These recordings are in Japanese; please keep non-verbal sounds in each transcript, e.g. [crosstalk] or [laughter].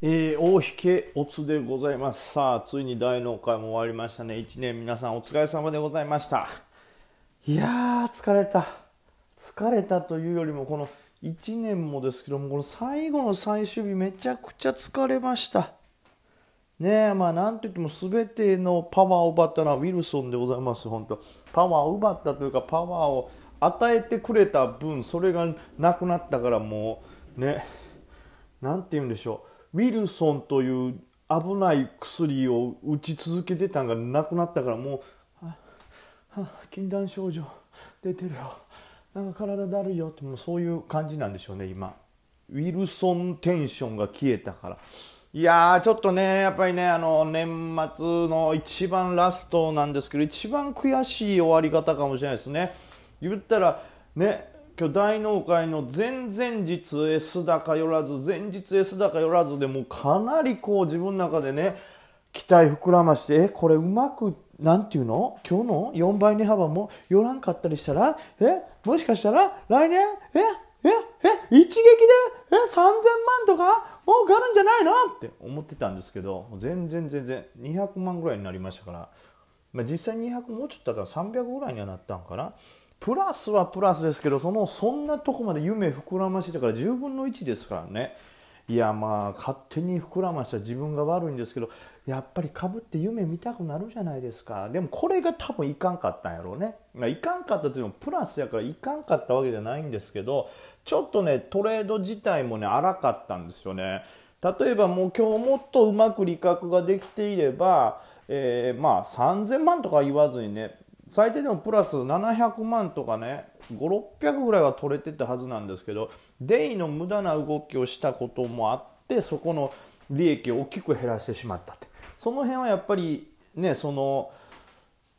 えー、大引けおつでございます。さあついに大納会も終わりましたね。1年皆さんお疲れ様でございました。いやー疲れた。疲れたというよりもこの1年もですけどもこの最後の最終日めちゃくちゃ疲れました。ねえまあなんといっても全てのパワーを奪ったのはウィルソンでございます本当。パワーを奪ったというかパワーを与えてくれた分それがなくなったからもうねなんて言うんでしょう。ウィルソンという危ない薬を打ち続けてたのがなくなったからもう、はあ、禁断症状出てるよ。なんか体だるいよってもうそういう感じなんでしょうね今。ウィルソンテンションが消えたから。いやーちょっとねやっぱりねあの年末の一番ラストなんですけど一番悔しい終わり方かもしれないですね。言ったらね今日大納会の前々日 S 高寄らず前日 S 高寄らずでもかなりこう自分の中でね期待膨らましてえこれうまくなんていうの？今日の？4倍値幅も寄らんかったりしたら？え？もしかしたら来年？え？え？え？一撃で？え？3000万とか？もうかるんじゃないの？って思ってたんですけど全然全然200万ぐらいになりましたから、まあ、実際200もうちょっとだったら300ぐらいにはなったんかな。プラスはプラスですけどそのそんなとこまで夢膨らましてから10分の1ですからね。いやまあ勝手に膨らました自分が悪いんですけどやっぱりかぶって夢見たくなるじゃないですか。でもこれが多分いかんかったんやろうね。いかんかったというのもプラスやからいかんかったわけじゃないんですけどちょっとねトレード自体もね荒かったんですよね。例えばもう今日もっとうまく利確ができていれば、えー、まあ3000万とか言わずにね最低でもプラス700万とかね5600ぐらいは取れてたはずなんですけどデイの無駄な動きをしたこともあってそこの利益を大きく減らしてしまったって。その辺はやっぱりねその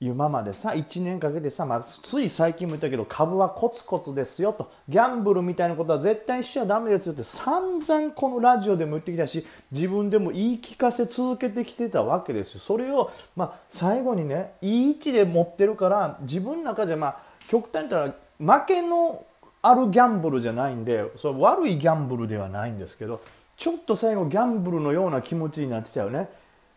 今までさ1年かけてさ、まあ、つい最近も言ったけど株はコツコツですよとギャンブルみたいなことは絶対しちゃだめですよって散々このラジオでも言ってきたし自分でも言い聞かせ続けてきてたわけですよそれを、まあ、最後にねいい位置で持ってるから自分の中じゃ、まあ、極端に言ったら負けのあるギャンブルじゃないんでそれ悪いギャンブルではないんですけどちょっと最後ギャンブルのような気持ちになってちゃうね。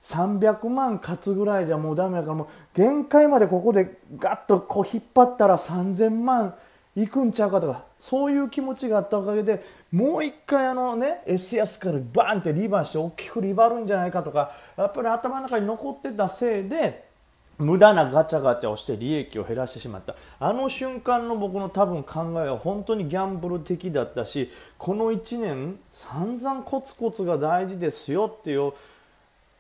300万勝つぐらいじゃもうダメだからもう限界までここでガッとこう引っ張ったら3000万いくんちゃうかとかそういう気持ちがあったおかげでもう一回あのね S 安からバーンってリバーして大きくリバるんじゃないかとかやっぱり頭の中に残ってたせいで無駄なガチャガチャをして利益を減らしてしまった。あの瞬間の僕の多分考えは本当にギャンブル的だったしこの1年散々コツコツが大事ですよっていう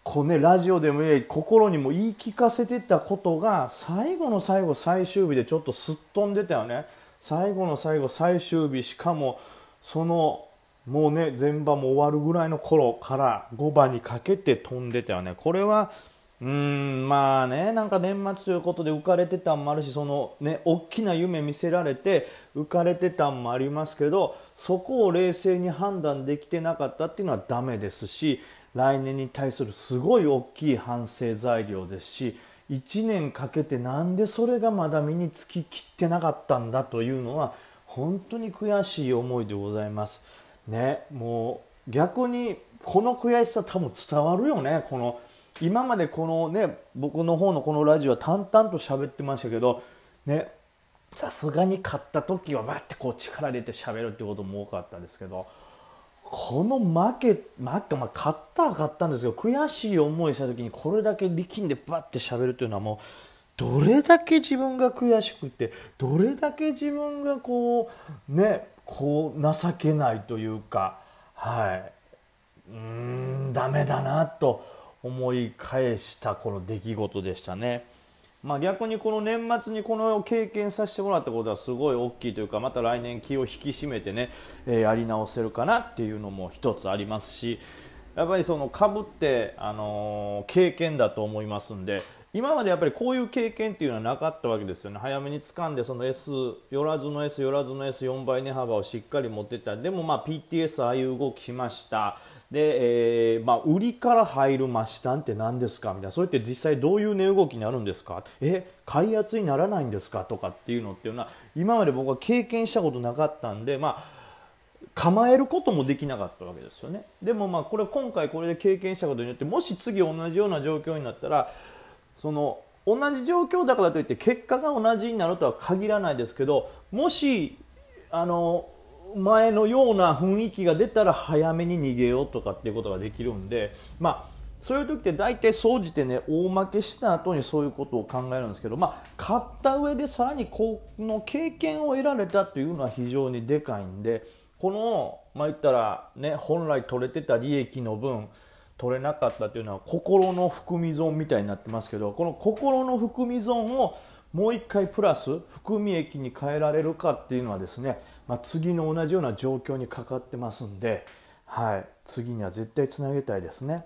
こうね、ラジオでも心にも言い聞かせてたことが最後の最後最終日でちょっとすっ飛んでたよね。最後の最後最終日しかもそのもうね前場も終わるぐらいの頃から5番にかけて飛んでたよね。これはうーんまあねなんか年末ということで浮かれてたんもあるしそのね大きな夢見せられて浮かれてたんもありますけどそこを冷静に判断できてなかったっていうのはダメですし来年に対するすごい大きい反省材料ですし1年かけてなんでそれがまだ身につききってなかったんだというのは本当に悔しい思いでございます。ね、もう逆にこの悔しさ多分伝わるよねこの今までこのね僕の方のこのラジオは淡々と喋ってましたけどねさすがに勝った時はバッてこう力入れて喋るってことも多かったですけどこの負け、負け、まあ、勝ったは勝ったんですけど、悔しい思いした時にこれだけ力んでバッて喋るというのはもう、どれだけ自分が悔しくて、どれだけ自分がこう、ね、こう情けないというか、はい、うん、ダメだなと思い返したこの出来事でしたね。まあ、逆にこの年末にこの経験させてもらったことはすごい大きいというかまた来年気を引き締めてね、えー、やり直せるかなっていうのも一つありますしやっぱりその株って、あのー、経験だと思いますんで今までやっぱりこういう経験っていうのはなかったわけですよね。早めに掴んでその S 寄らずの S 寄らずの S4 倍値幅をしっかり持っていった。でもまあ PTS ああいう動きしました。で、えー、まあ、売りから入る増し単って何ですかみたいな。それって実際どういう値動きになるんですか？え買い圧にならないんですかとかっていうのっていうのは今まで僕は経験したことなかったんで、まあ、構えることもできなかったわけですよね。でもまあこれ今回これで経験したことによってもし次同じような状況になったらその同じ状況だからといって結果が同じになるとは限らないですけどもしあの前のような雰囲気が出たら早めに逃げようとかっていうことができるんでまあそういう時って大体総じてね大負けした後にそういうことを考えるんですけどまあ勝った上でさらにこの経験を得られたというのは非常にでかいんでこのまあ言ったらね本来取れてた利益の分取れなかったというのは心の含み損みたいになってますけどこの心の含み損をもう一回プラス含み益に変えられるかっていうのはですね、まあ、次の同じような状況にかかってますんで、はい、次には絶対つなげたいですね。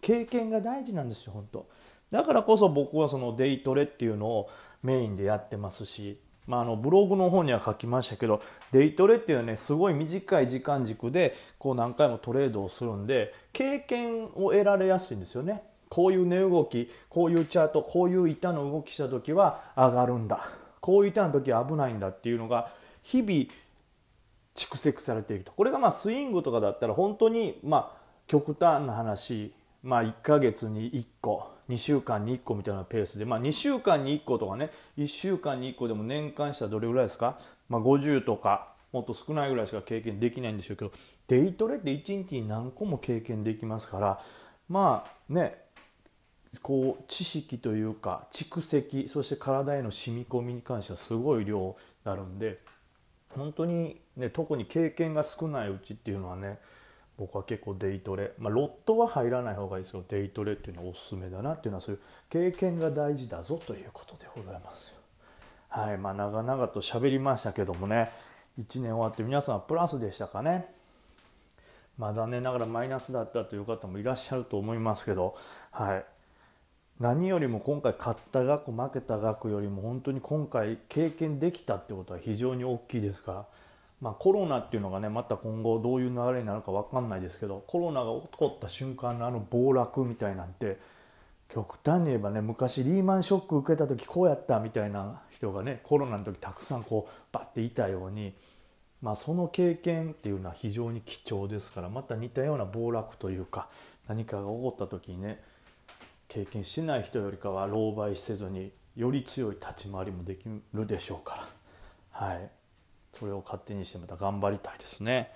経験が大事なんですよ本当。だからこそ僕はそのデイトレっていうのをメインでやってますしまあ、あのブログの方には書きましたけどデイトレっていうのはねすごい短い時間軸でこう何回もトレードをするんで経験を得られやすいんですよね。こういう値動きこういうチャートこういう板の動きした時は上がるんだ。こういう板の時は危ないんだっていうのが日々蓄積されていると。これがまあスイングとかだったら本当にまあ極端な話。まあ1ヶ月に1個2週間に1個みたいなペースで、まあ、2週間に1個とかね。1週間に1個でも年間したらどれぐらいですか、まあ、50とかもっと少ないぐらいしか経験できないんでしょうけど。デイトレって1日に何個も経験できますから。まあねこう知識というか蓄積そして体への染み込みに関してはすごい量になるんで本当にね特に経験が少ないうちっていうのはね僕は結構デイトレ、まあ、ロットは入らない方がいいですけどデイトレっていうのはおすすめだなっていうのはそういう経験が大事だぞということでございますはい。まあ長々と喋りましたけどもね1年終わって皆さんはプラスでしたかね？まあ残念ながらマイナスだったという方もいらっしゃると思いますけどはい。何よりも今回勝った額負けた額よりも本当に今回経験できたってことは非常に大きいですからまあ、コロナっていうのがねまた今後どういう流れになるか分かんないですけどコロナが起こった瞬間のあの暴落みたいなんて極端に言えばね昔リーマンショック受けた時こうやったみたいな人がねコロナの時たくさんこうバッていたように、まあ、その経験っていうのは非常に貴重ですからまた似たような暴落というか何かが起こった時にね経験しない人よりかは狼狽せずにより強い立ち回りもできるでしょうから。はいそれを勝手にしてまた頑張りたいですね。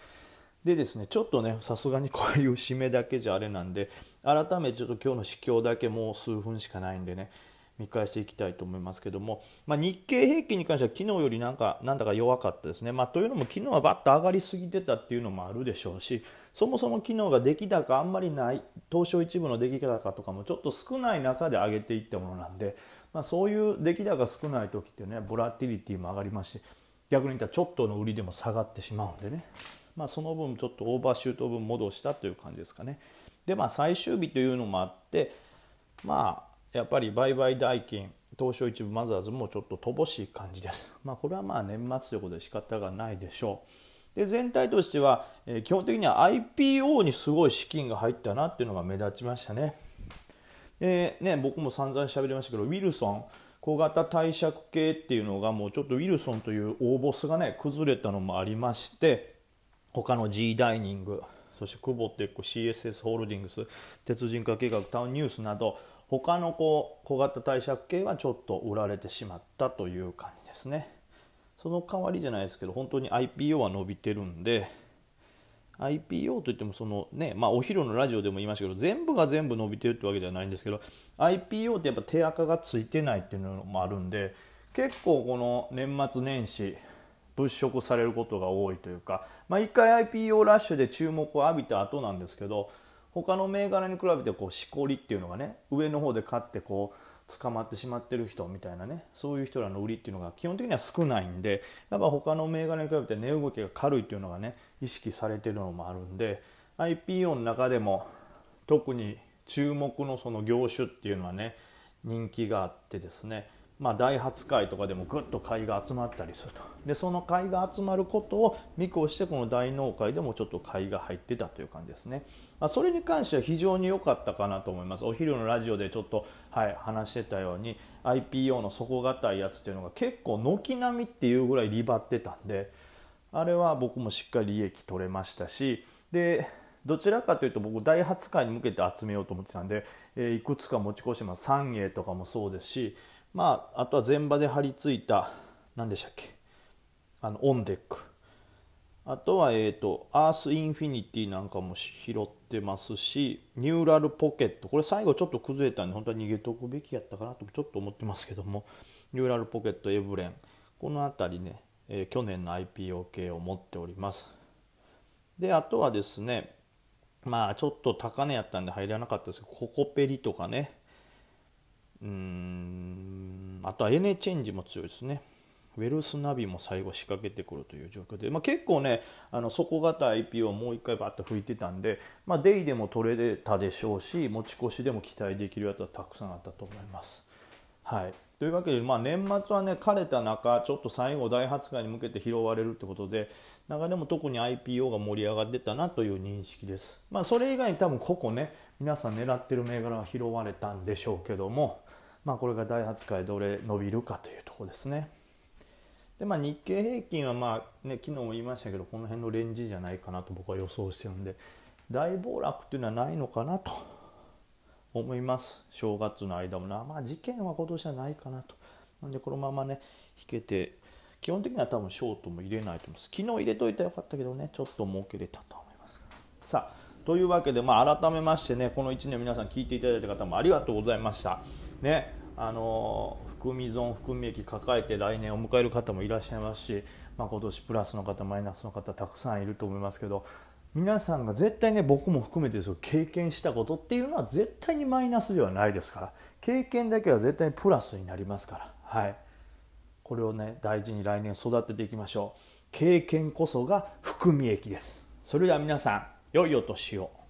でですねちょっとねさすがにこういう締めだけじゃあれなんで改めてちょっと今日の指標だけもう数分しかないんでね見返していきたいと思いますけども、まあ、日経平均に関しては昨日よりなんかなんだか弱かったですね、まあ、というのも昨日はバッと上がりすぎてたっていうのもあるでしょうしそもそも昨日が出来高あんまりない東証一部の出来高とかもちょっと少ない中で上げていったものなんで、まあ、そういう出来高少ない時ってねボラティリティも上がりますし逆に言ったらちょっとの売りでも下がってしまうんでね、まあ、その分ちょっとオーバーシュート分戻したという感じですかねでまあ最終日というのもあってまあやっぱり売買代金東証一部マザーズもちょっと乏しい感じです。[laughs] まあ、これはまあ年末ということで仕方がないでしょう。で全体としては、えー、基本的には IPO にすごい資金が入ったなっていうのが目立ちましたね。でね僕も散々喋りましたけどウィルソン小型貸借系っていうのがもうちょっとウィルソンという大ボスがね崩れたのもありまして他の G ダイニングそしてクボテック CSS ホールディングス鉄人化計画タウンニュースなど他のこう小型貸借系はちょっと売られてしまったという感じですね。その代わりじゃないですけど本当に IPO は伸びてるんで IPO といってもそのね、まあ、お昼のラジオでも言いましたけど全部が全部伸びてるってわけではないんですけど IPO ってやっぱ手垢がついてないっていうのもあるんで結構この年末年始物色されることが多いというか、まあ、1回 IPO ラッシュで注目を浴びた後なんですけど他の銘柄に比べてこうしこりっていうのがね上の方で買ってこう捕まってしまってる人みたいなねそういう人らの売りっていうのが基本的には少ないんでやっぱ他の銘柄に比べて値動きが軽いっていうのがね意識されてるのもあるんで IPO の中でも特に注目のその業種っていうのはね人気があってですねまあ、大発会とかでもぐっと買いが集まったりすると。でその買いが集まることを見越してこの大納会でもちょっと買いが入ってたという感じですね、まあ、それに関しては非常に良かったかなと思います。お昼のラジオでちょっと、はい、話してたように IPO の底堅いやつっていうのが結構軒並みっていうぐらいリバってたんであれは僕もしっかり利益取れましたしでどちらかというと僕第8回に向けて集めようと思ってたんで、えー、いくつか持ち越してます。三栄とかもそうですしまああとは前場で張り付いた何でしたっけあのオンデック。あとは、えーと、アースインフィニティなんかも拾ってますしニューラルポケット。これ最後ちょっと崩れたんで本当は逃げとくべきやったかなとちょっと思ってますけども。ニューラルポケットエブレン。この辺りね、えー、去年の IPO 系を持っております。であとはですねまあちょっと高値やったんで入らなかったですけどココペリとかね。うーんあとはエネチェンジも強いですね。ウェルスナビも最後仕掛けてくるという状況で、まあ、結構ねあの底堅 IPO をもう一回バッと吹いてたんで、まあ、デイでも取れたでしょうし持ち越しでも期待できるやつはたくさんあったと思います。はい、というわけで、まあ、年末はね枯れた中ちょっと最後大発会に向けて拾われるってことで中でも特に IPO が盛り上がってたなという認識です、まあ、それ以外に多分ここね皆さん狙ってる銘柄は拾われたんでしょうけども、まあ、これが大発会どれ伸びるかというところですね。でまあ、日経平均は、まあね、昨日も言いましたけどこの辺のレンジじゃないかなと僕は予想してるんで大暴落っていうのはないのかなと [laughs] 思います。正月の間もな。まあ事件は今年はないかなと。なんでこのままね引けて基本的には多分ショートも入れないと思います。昨日入れといたらよかったけどねちょっと儲けれたと思います。さあというわけで、まあ、改めましてねこの1年皆さん聞いていただいた方もありがとうございました。ねあの含み損含み益抱えて来年を迎える方もいらっしゃいますし、まあ、今年プラスの方マイナスの方たくさんいると思いますけど皆さんが絶対ね僕も含めてですよ経験したことっていうのは絶対にマイナスではないですから経験だけは絶対にプラスになりますからはい。これをね大事に来年育てていきましょう。経験こそが含み益です。それでは皆さん良いお年を。